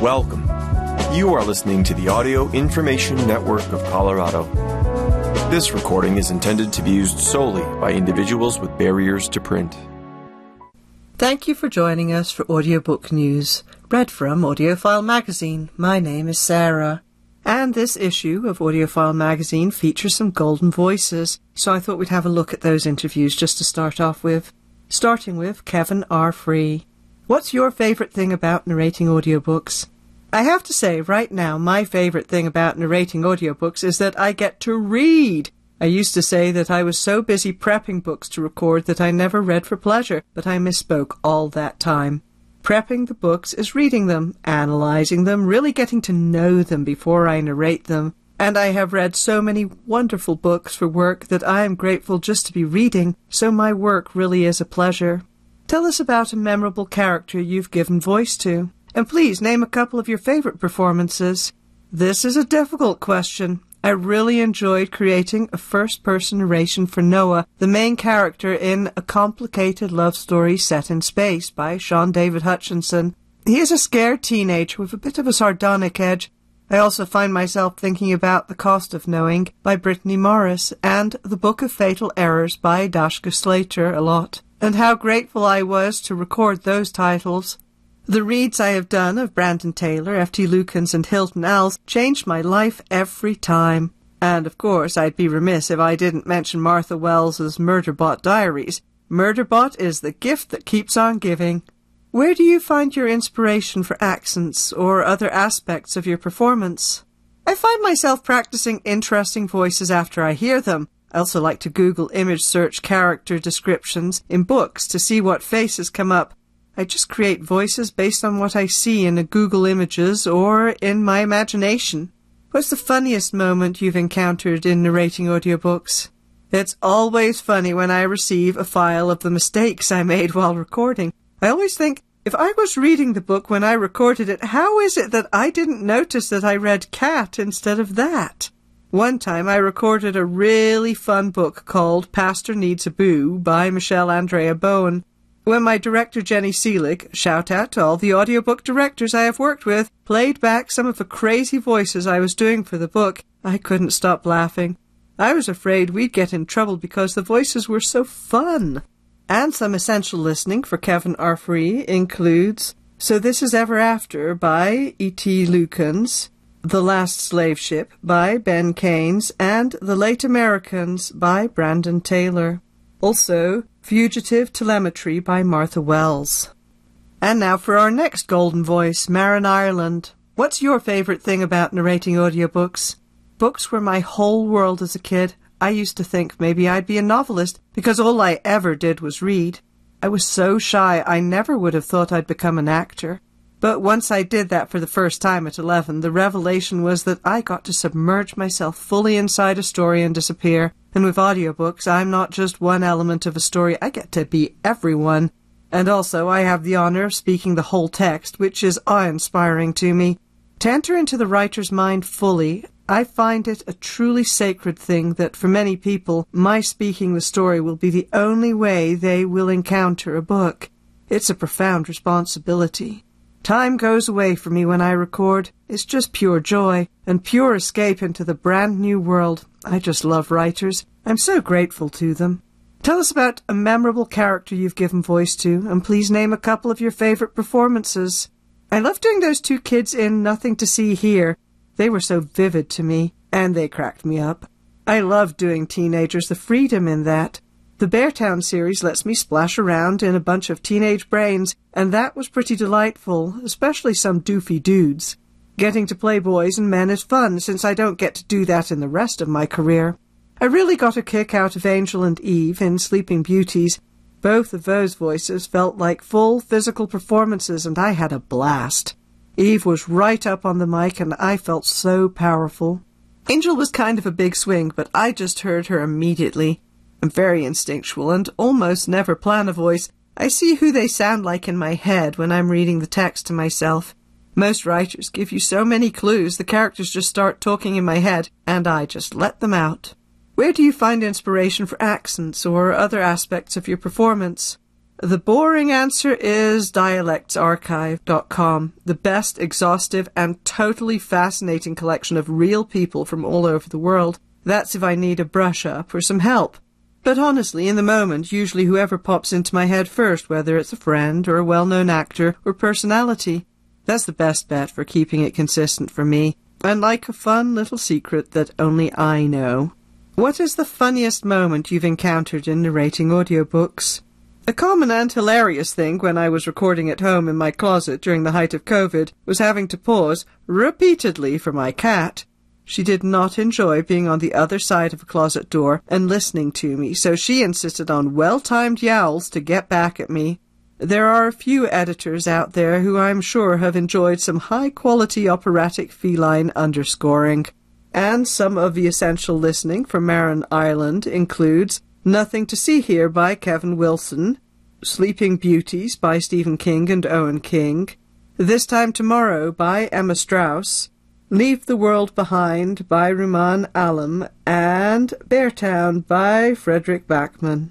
Welcome. You are listening to the Audio Information Network of Colorado. This recording is intended to be used solely by individuals with barriers to print. Thank you for joining us for Audiobook News, read from AudioFile Magazine. My name is Sarah. And this issue of AudioFile Magazine features some golden voices, so I thought we'd have a look at those interviews just to start off with. Starting with Kevin R. Free. What's your favorite thing about narrating audiobooks? I have to say, right now, my favorite thing about narrating audiobooks is that I get to read. I used to say that I was so busy prepping books to record that I never read for pleasure, but I misspoke all that time. Prepping the books is reading them, analyzing them, really getting to know them before I narrate them. And I have read so many wonderful books for work that I am grateful just to be reading, so my work really is a pleasure. Tell us about a memorable character you've given voice to. And please name a couple of your favorite performances. This is a difficult question. I really enjoyed creating a first person narration for Noah, the main character in A Complicated Love Story Set in Space by Shaun David Hutchinson. He is a scared teenager with a bit of a sardonic edge. I also find myself thinking about The Cost of Knowing by Brittney Morris and The Book of Fatal Errors by Dashka Slater a lot and how grateful I was to record those titles. The reads I have done of Brandon Taylor, F.T. Lukens, and Hilton Als changed my life every time. And of course, I'd be remiss if I didn't mention Martha Wells's Murderbot Diaries. Murderbot is the gift that keeps on giving. Where do you find your inspiration for accents or other aspects of your performance? I find myself practicing interesting voices after I hear them, I also like to Google image search character descriptions in books to see what faces come up. I just create voices based on what I see in a Google Images or in my imagination. What's the funniest moment you've encountered in narrating audiobooks? It's always funny when I receive a file of the mistakes I made while recording. I always think, if I was reading the book when I recorded it, how is it that I didn't notice that I read cat instead of that? One time I recorded a really fun book called Pastor Needs a Boo by Michele Andrea Bowen. When my director Jenny Seelig, shout out to all the audiobook directors I have worked with, played back some of the crazy voices I was doing for the book, I couldn't stop laughing. I was afraid we'd get in trouble because the voices were so fun. And some essential listening for Kevin R. Free includes So This Is Ever After by F.T. Lukens, the Last Slave Ship by Ben Raines and The Late Americans by Brandon Taylor. Also, Fugitive Telemetry by Martha Wells. And now for our next golden voice, Marin Ireland. What's your favorite thing about narrating audiobooks? Books were my whole world as a kid. I used to think maybe I'd be a novelist because all I ever did was read. I was so shy I never would have thought I'd become an actor. But once I did that for the first time at 11, the revelation was that I got to submerge myself fully inside a story and disappear. And with audiobooks, I'm not just one element of a story, I get to be everyone. And also, I have the honor of speaking the whole text, which is awe-inspiring to me. To enter into the writer's mind fully, I find it a truly sacred thing that for many people, my speaking the story will be the only way they will encounter a book. It's a profound responsibility. Time goes away for me when I record. It's just pure joy and pure escape into the brand new world. I just love writers. I'm so grateful to them. Tell us about a memorable character you've given voice to, and please name a couple of your favorite performances. I love doing those two kids in Nothing to See Here. They were so vivid to me, and they cracked me up. I love doing teenagers, the freedom in that. The Beartown series lets me splash around in a bunch of teenage brains, and that was pretty delightful, especially some doofy dudes. Getting to play boys and men is fun, since I don't get to do that in the rest of my career. I really got a kick out of Angel and Eve in Sleeping Beauties. Both of those voices felt like full physical performances, and I had a blast. Eve was right up on the mic, and I felt so powerful. Angel was kind of a big swing, but I just heard her immediately. I'm very instinctual and almost never plan a voice. I see who they sound like in my head when I'm reading the text to myself. Most writers give you so many clues, the characters just start talking in my head, and I just let them out. Where do you find inspiration for accents or other aspects of your performance? The boring answer is dialectsarchive.com, the best exhaustive and totally fascinating collection of real people from all over the world. That's if I need a brush up or some help. But honestly, in the moment, usually whoever pops into my head first, whether it's a friend or a well-known actor or personality. That's the best bet for keeping it consistent for me, and like a fun little secret that only I know. What is the funniest moment you've encountered in narrating audiobooks? A common and hilarious thing when I was recording at home in my closet during the height of COVID was having to pause repeatedly for my cat. She did not enjoy being on the other side of a closet door and listening to me, so she insisted on well-timed yowls to get back at me. There are a few editors out there who I'm sure have enjoyed some high-quality operatic feline underscoring. And some of the essential listening from Marin Ireland includes Nothing to See Here by Kevin Wilson, Sleeping Beauties by Stephen King and Owen King, This Time Tomorrow by Emma Straub, Leave the World Behind by Rumaan Alam, and Beartown by Fredrik Backman.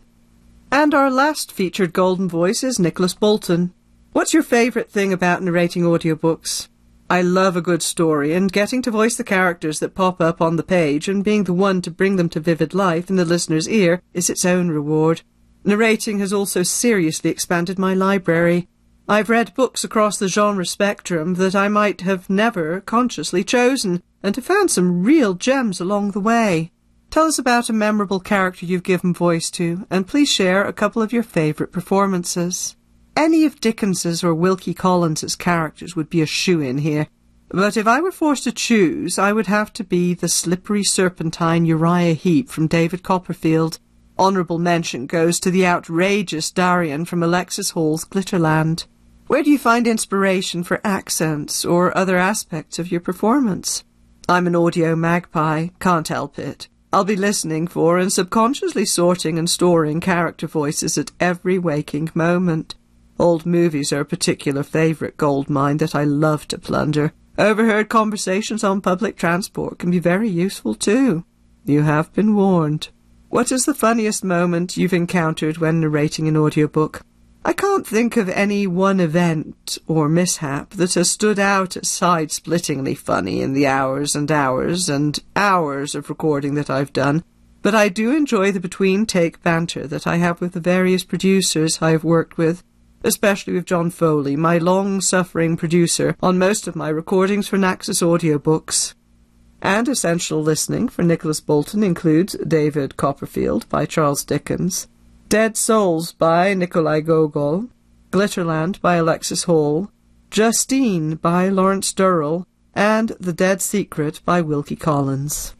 And our last featured golden voice is Nicholas Bolton. What's your favourite thing about narrating audiobooks? I love a good story, and getting to voice the characters that pop up on the page and being the one to bring them to vivid life in the listener's ear is its own reward. Narrating has also seriously expanded my library. I've read books across the genre spectrum that I might have never consciously chosen, and have found some real gems along the way. Tell us about a memorable character you've given voice to, and please share a couple of your favourite performances. Any of Dickens's or Wilkie Collins's characters would be a shoe-in here, but if I were forced to choose, I would have to be the slippery serpentine Uriah Heep from David Copperfield. Honourable mention goes to the outrageous Darian from Alexis Hall's Glitterland. Where do you find inspiration for accents or other aspects of your performance? I'm an audio magpie, can't help it. I'll be listening for and subconsciously sorting and storing character voices at every waking moment. Old movies are a particular favourite gold mine that I love to plunder. Overheard conversations on public transport can be very useful too. You have been warned. What is the funniest moment you've encountered when narrating an audiobook? I can't think of any one event or mishap that has stood out as side-splittingly funny in the hours and hours and hours of recording that I've done, but I do enjoy the between-take banter that I have with the various producers I have worked with especially with John Foley, my long-suffering producer on most of my recordings for Naxos audiobooks. And essential listening for Nicholas Bolton includes David Copperfield by Charles Dickens, Dead Souls by Nikolai Gogol, Glitterland by Alexis Hall, Justine by Lawrence Durrell, and The Dead Secret by Wilkie Collins.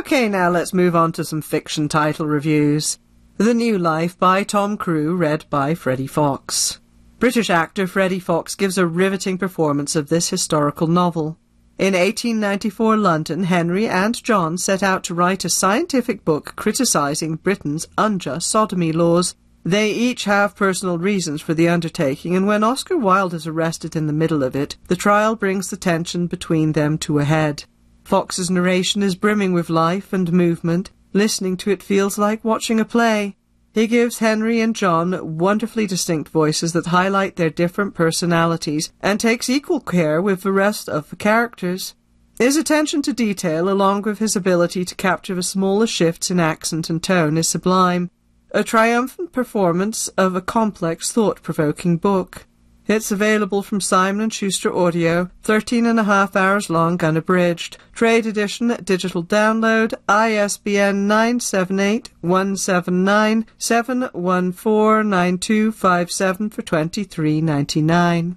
Okay, now let's move on to some fiction title reviews. The New Life by Tom Crewe, read by Freddie Fox. British actor Freddie Fox gives a riveting performance of this historical novel. In 1894 London, Henry and John set out to write a scientific book criticising Britain's unjust sodomy laws. They each have personal reasons for the undertaking, and when Oscar Wilde is arrested in the middle of it, the trial brings the tension between them to a head. Fox's narration is brimming with life and movement, Listening to it feels like watching a play. He gives Henry and John wonderfully distinct voices that highlight their different personalities and takes equal care with the rest of the characters. His attention to detail, along with his ability to capture the smallest shifts in accent and tone, is sublime. A triumphant performance of a complex, thought-provoking book. It's available from Simon & Schuster Audio, 13 and a half hours long unabridged. Trade edition, digital download, ISBN 978-179-714-9257 for 23.99.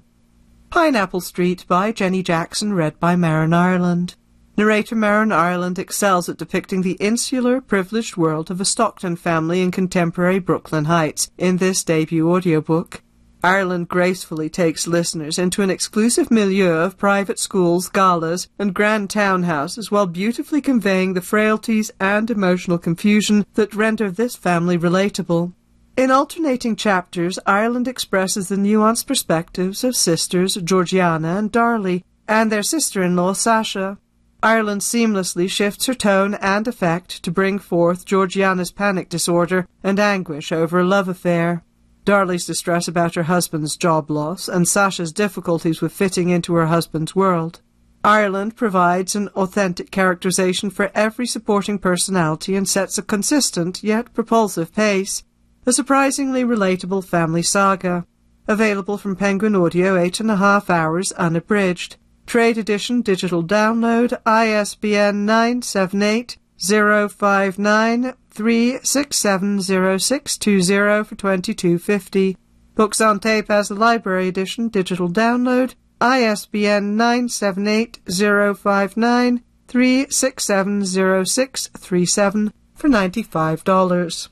Pineapple Street by Jenny Jackson, read by Marin Ireland. Narrator Marin Ireland excels at depicting the insular, privileged world of a Stockton family in contemporary Brooklyn Heights in this debut audiobook. Ireland gracefully takes listeners into an exclusive milieu of private schools, galas, and grand townhouses while beautifully conveying the frailties and emotional confusion that render this family relatable. In alternating chapters, Ireland expresses the nuanced perspectives of sisters Georgiana and Darley, and their sister-in-law Sasha. Ireland seamlessly shifts her tone and effect to bring forth Georgiana's panic disorder and anguish over a love affair. Darley's distress about her husband's job loss, and Sasha's difficulties with fitting into her husband's world. Ireland provides an authentic characterization for every supporting personality and sets a consistent yet propulsive pace. A surprisingly relatable family saga. Available from Penguin Audio, eight and a half hours unabridged. Trade edition digital download, ISBN 978 059 3670620 for 2250. Books on tape as the library edition digital download, ISBN 978 059 3670637 for $95.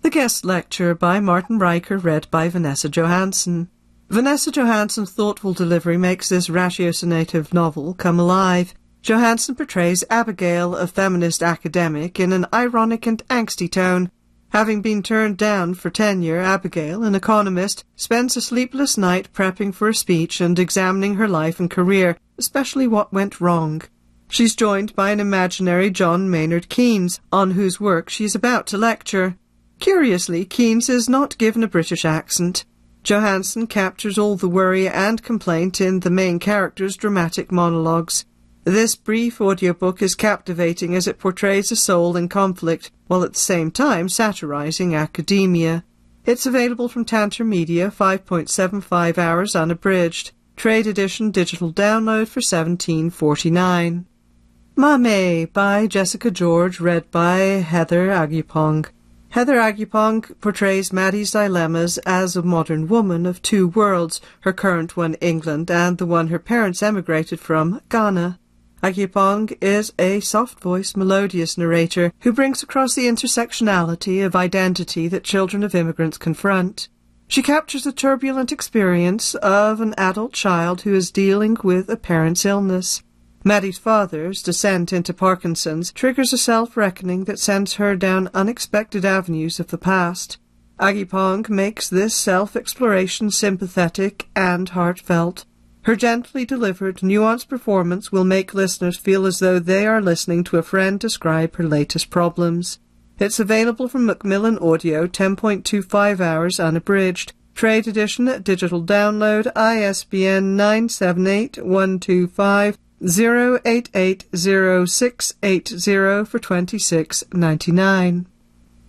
The guest lecture by Martin Riker read by Vanessa Johansson. Vanessa Johansson's thoughtful delivery makes this ratiocinative novel come alive. Johansson portrays Abigail, a feminist academic, in an ironic and angsty tone. Having been turned down for tenure, Abigail, an economist, spends a sleepless night prepping for a speech and examining her life and career, especially what went wrong. She's joined by an imaginary John Maynard Keynes, on whose work she is about to lecture. Curiously, Keynes is not given a British accent. Johansson captures all the worry and complaint in the main character's dramatic monologues. This brief audiobook is captivating as it portrays a soul in conflict, while at the same time satirizing academia. It's available from Tantor Media, 5.75 hours unabridged. Trade edition digital download for 17.49. Maame by Jessica George, read by Heather Agyepong. Heather Agyepong portrays Maddie's dilemmas as a modern woman of two worlds, her current one England and the one her parents emigrated from, Ghana. Agyepong is a soft-voiced, melodious narrator who brings across the intersectionality of identity that children of immigrants confront. She captures the turbulent experience of an adult child who is dealing with a parent's illness. Maddie's father's descent into Parkinson's triggers a self-reckoning that sends her down unexpected avenues of the past. Agyepong makes this self-exploration sympathetic and heartfelt. Her gently delivered, nuanced performance will make listeners feel as though they are listening to a friend describe her latest problems. It's available from Macmillan Audio, 10.25 hours unabridged. Trade edition, digital download, ISBN 978 125 0880680 for 26.99.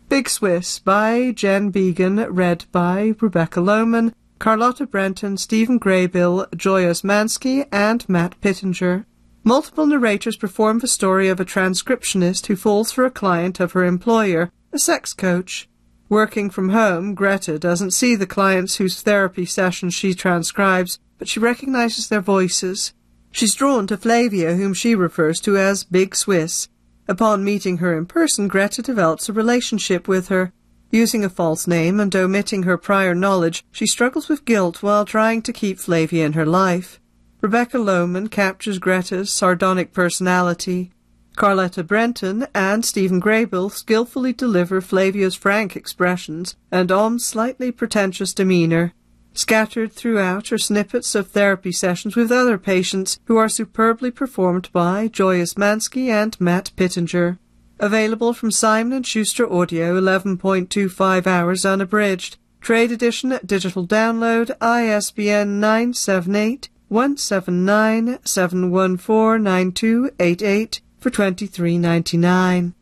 Big Swiss by Jen Beagin, read by Rebecca Lowman, Carlotta Brentan, Stephen Graybill, Joy Osmanski, and Matt Pittenger. Multiple narrators perform the story of a transcriptionist who falls for a client of her employer, a sex coach. Working from home, Greta doesn't see the clients whose therapy sessions she transcribes, but she recognizes their voices. She's drawn to Flavia, whom she refers to as Big Swiss. Upon meeting her in person, Greta develops a relationship with her. Using a false name and omitting her prior knowledge, she struggles with guilt while trying to keep Flavia in her life. Rebecca Lowman captures Greta's sardonic personality. Carlotta Brentan and Stephen Graybill skillfully deliver Flavia's frank expressions and Om's slightly pretentious demeanor. Scattered throughout are snippets of therapy sessions with other patients who are superbly performed by Joy Mansky and Matt Pittenger. Available from Simon & Schuster Audio, 11.25 hours unabridged. Trade edition, digital download, ISBN 978 179 714 9288 for 23.99.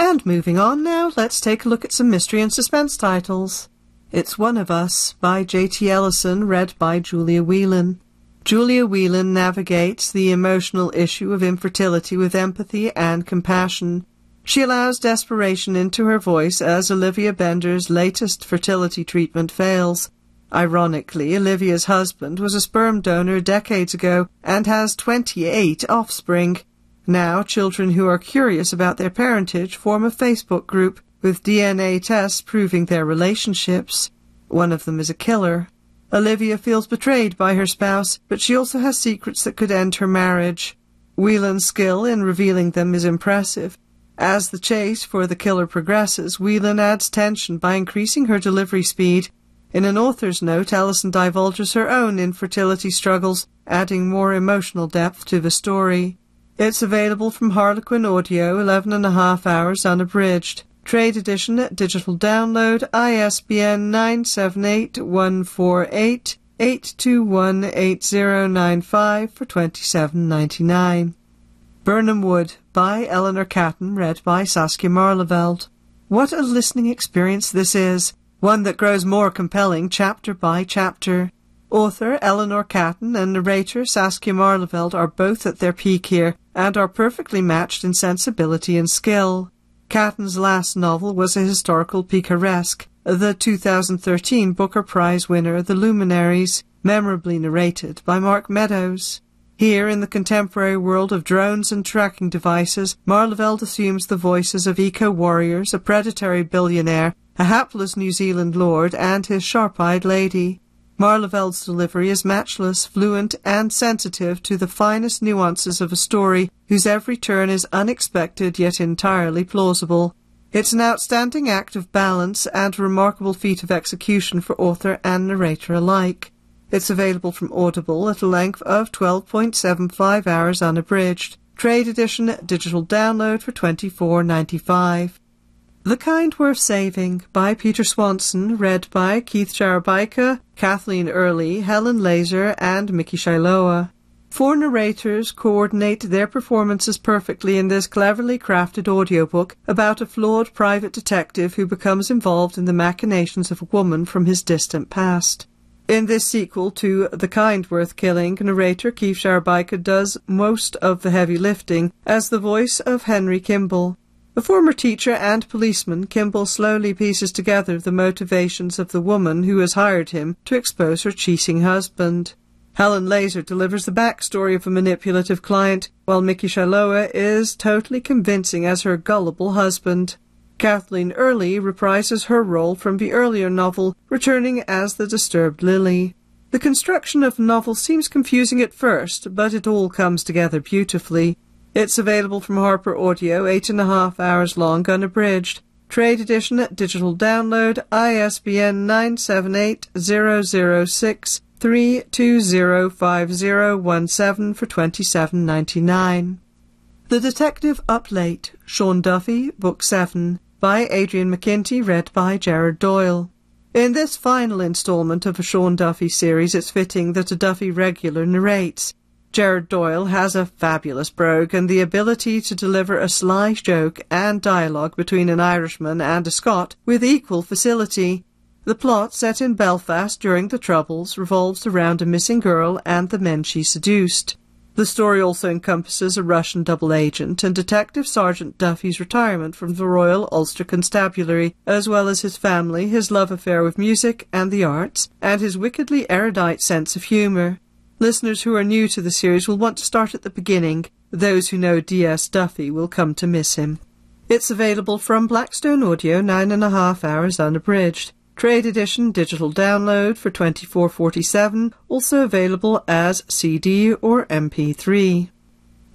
And moving on now, let's take a look at some mystery and suspense titles. It's One of Us by J.T. Ellison, read by Julia Whelan. Julia Whelan navigates the emotional issue of infertility with empathy and compassion. She allows desperation into her voice as Olivia Bender's latest fertility treatment fails. Ironically, Olivia's husband was a sperm donor decades ago and has 28 offspring. Now, children who are curious about their parentage form a Facebook group with DNA tests proving their relationships. One of them is a killer. Olivia feels betrayed by her spouse, but she also has secrets that could end her marriage. Whelan's skill in revealing them is impressive. As the chase for the killer progresses, Whelan adds tension by increasing her delivery speed. In an author's note, Ellison divulges her own infertility struggles, adding more emotional depth to the story. It's available from Harlequin Audio, eleven and a half hours unabridged. Trade edition, digital download, ISBN 978 8218095 for 27.99. Birnam Wood by Eleanor Catton, read by Saskia Maarleveld. What a listening experience this is, one that grows more compelling chapter by chapter. Author Eleanor Catton and narrator Saskia Maarleveld are both at their peak here and are perfectly matched in sensibility and skill. Catton's last novel was a historical picaresque, the 2013 Booker Prize winner The Luminaries, memorably narrated by Mark Meadows. Here, in the contemporary world of drones and tracking devices, Maarleveld assumes the voices of eco-warriors, a predatory billionaire, a hapless New Zealand lord, and his sharp-eyed lady. Maarleveld's delivery is matchless, fluent, and sensitive to the finest nuances of a story whose every turn is unexpected yet entirely plausible. It's an outstanding act of balance and a remarkable feat of execution for author and narrator alike. It's available from Audible at a length of 12.75 hours unabridged. Trade edition digital download for $24.95. The Kind Worth Saving by Peter Swanson, read by Keith Szarabajka, Kathleen Early, Helen Laser, and Mickey Shiloah. Four narrators coordinate their performances perfectly in this cleverly crafted audiobook about a flawed private detective who becomes involved in the machinations of a woman from his distant past. In this sequel to The Kind Worth Killing, narrator Keith Szarabajka does most of the heavy lifting as the voice of Henry Kimball. A former teacher and policeman, Kimball slowly pieces together the motivations of the woman who has hired him to expose her cheating husband. Helen Laser delivers the backstory of a manipulative client, while Mickey Shiloah is totally convincing as her gullible husband. Kathleen Early reprises her role from the earlier novel, returning as the disturbed Lily. The construction of the novel seems confusing at first, but it all comes together beautifully. It's available from Harper Audio, eight and a half hours long, unabridged. Trade edition, at digital download, ISBN 978 3205017 for 27.99. The Detective Up Late, Sean Duffy, Book 7, by Adrian McKinty, read by Gerard Doyle. In this final installment of a Sean Duffy series, it's fitting that a Duffy regular narrates. Gerard Doyle has a fabulous brogue and the ability to deliver a sly joke and dialogue between an Irishman and a Scot with equal facility. The plot, set in Belfast during the Troubles, revolves around a missing girl and the men she seduced. The story also encompasses a Russian double agent and Detective Sergeant Duffy's retirement from the Royal Ulster Constabulary, as well as his family, his love affair with music and the arts, and his wickedly erudite sense of humour. Listeners who are new to the series will want to start at the beginning. Those who know D.S. Duffy will come to miss him. It's available from Blackstone Audio, nine and a half hours unabridged. Trade edition digital download for 24.47, also available as CD or MP3.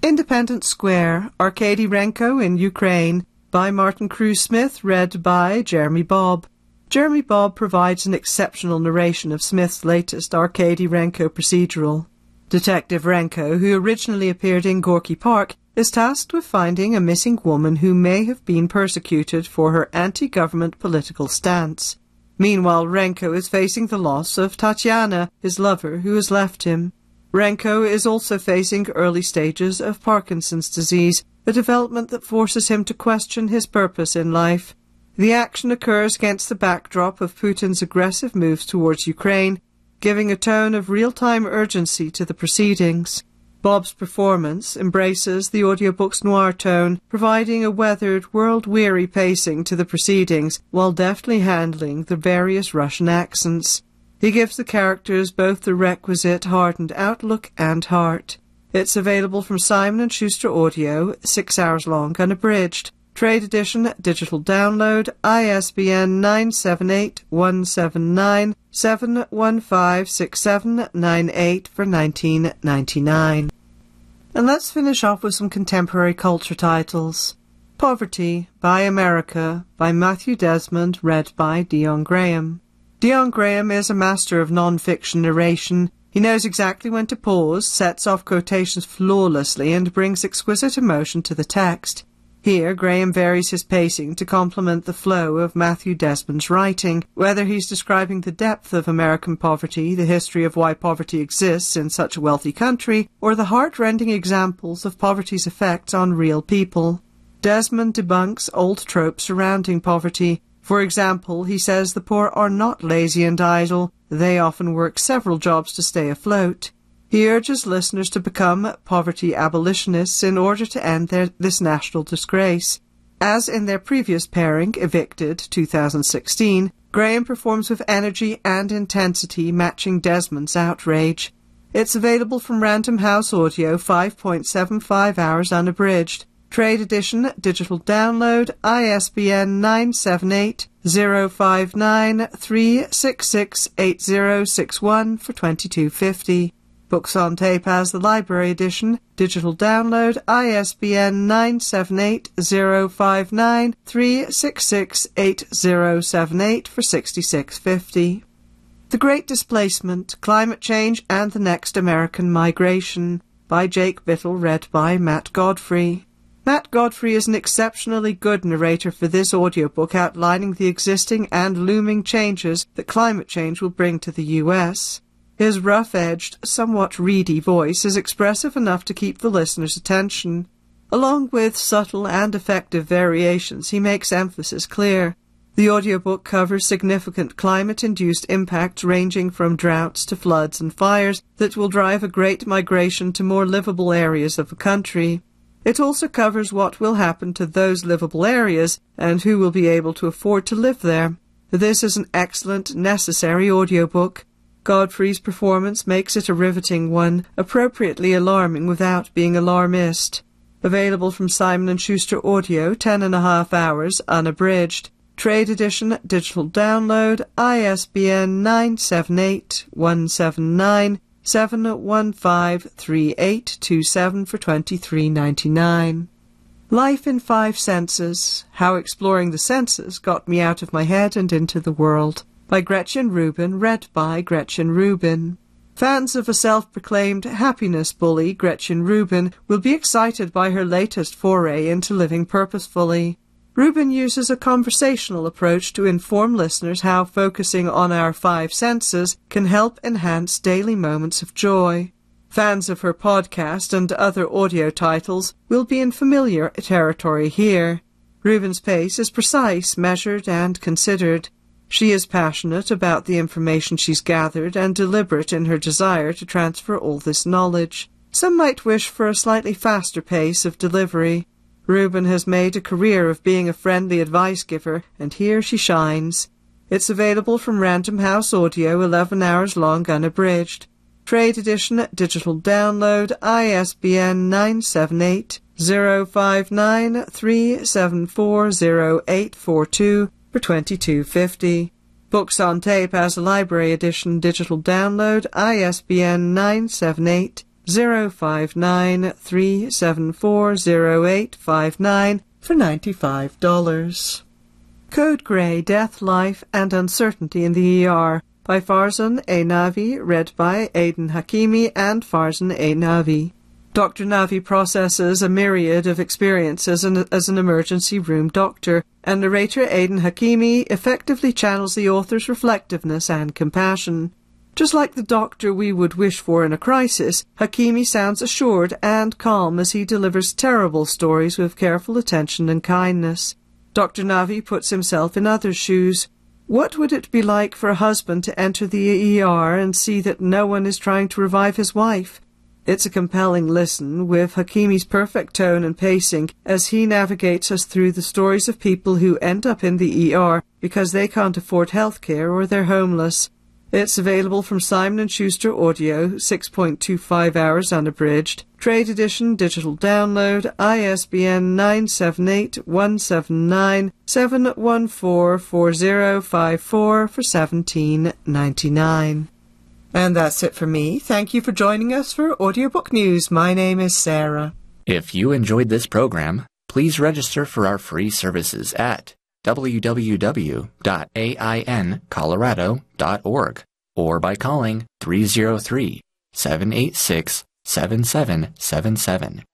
Independence Square, Arkady Renko in Ukraine, by Martin Cruz Smith, read by Jeremy Bobb. Jeremy Bobb provides an exceptional narration of Smith's latest Arkady Renko procedural. Detective Renko, who originally appeared in Gorky Park, is tasked with finding a missing woman who may have been persecuted for her anti-government political stance. Meanwhile, Renko is facing the loss of Tatiana, his lover, who has left him. Renko is also facing early stages of Parkinson's disease, a development that forces him to question his purpose in life. The action occurs against the backdrop of Putin's aggressive moves towards Ukraine, giving a tone of real-time urgency to the proceedings. Bobb's performance embraces the audiobook's noir tone, providing a weathered, world-weary pacing to the proceedings while deftly handling the various Russian accents. He gives the characters both the requisite hardened outlook and heart. It's available from Simon & Schuster Audio, six hours long, unabridged. Trade edition, digital download, ISBN 978-179-7156798 for 19.99. And let's finish off with some contemporary culture titles. Poverty by America by Matthew Desmond, read by Dion Graham. Dion Graham is a master of non-fiction narration. He knows exactly when to pause, sets off quotations flawlessly, and brings exquisite emotion to the text. Here, Graham varies his pacing to complement the flow of Matthew Desmond's writing, whether he's describing the depth of American poverty, the history of why poverty exists in such a wealthy country, or the heart-rending examples of poverty's effects on real people. Desmond debunks old tropes surrounding poverty. For example, he says the poor are not lazy and idle, they often work several jobs to stay afloat. He urges listeners to become poverty abolitionists in order to end their, this national disgrace. As in their previous pairing, Evicted 2016, Graham performs with energy and intensity matching Desmond's outrage. It's available from Random House Audio 5.75 hours unabridged. Trade edition, digital download, ISBN 978 059 366 8061 for 2250. Books on tape as the library edition, digital download, ISBN 978-059-366-8078 for 66.50. The Great Displacement, Climate Change and the Next American Migration by Jake Bittle, read by Matt Godfrey. Matt Godfrey is an exceptionally good narrator for this audiobook outlining the existing and looming changes that climate change will bring to the U.S. His rough-edged, somewhat reedy voice is expressive enough to keep the listener's attention. Along with subtle and effective variations, he makes emphasis clear. The audiobook covers significant climate-induced impacts ranging from droughts to floods and fires that will drive a great migration to more livable areas of the country. It also covers what will happen to those livable areas and who will be able to afford to live there. This is an excellent, necessary audiobook Godfrey's performance makes it a riveting one, appropriately alarming without being alarmist. Available from Simon & Schuster Audio, ten and a half hours, unabridged. Trade edition, digital download, ISBN 978-179-715-3827 for 23.99. Life in Five Senses, How Exploring the Senses Got Me Out of My Head and Into the World by Gretchen Rubin, read by Gretchen Rubin. Fans of a self-proclaimed happiness bully, Gretchen Rubin, will be excited by her latest foray into living purposefully. Rubin uses a conversational approach to inform listeners how focusing on our five senses can help enhance daily moments of joy. Fans of her podcast and other audio titles will be in familiar territory here. Rubin's pace is precise, measured, and considered. She is passionate about the information she's gathered and deliberate in her desire to transfer all this knowledge. Some might wish for a slightly faster pace of delivery. Rubin has made a career of being a friendly advice giver, and here she shines. It's available from Random House Audio, 11 hours long unabridged. Trade edition, digital download, ISBN 978 059 374 0842 for twenty-two fifty. Books on tape as a library edition digital download ISBN 978 059 374 0859 for $95. Code Grey, Death, Life, and Uncertainty in the ER by Farzon A. Nahvi, read by Aidan Hakimi and Farzon A. Nahvi. Dr. Nahvi processes a myriad of experiences as an emergency room doctor, and narrator Aidan Hakimi effectively channels the author's reflectiveness and compassion. Just like the doctor we would wish for in a crisis, Hakimi sounds assured and calm as he delivers terrible stories with careful attention and kindness. Dr. Nahvi puts himself in others' shoes. What would it be like for a husband to enter the ER and see that no one is trying to revive his wife? It's a compelling listen with Hakimi's perfect tone and pacing as he navigates us through the stories of people who end up in the ER because they can't afford health care or they're homeless. It's available from Simon & Schuster Audio, 6.25 hours unabridged. Trade edition, digital download, ISBN 978-179-714-4054 for 17.99. And that's it for me. Thank you for joining us for Audiobook News. My name is Sarah. If you enjoyed this program, please register for our free services at www.aincolorado.org or by calling 303 786 7777.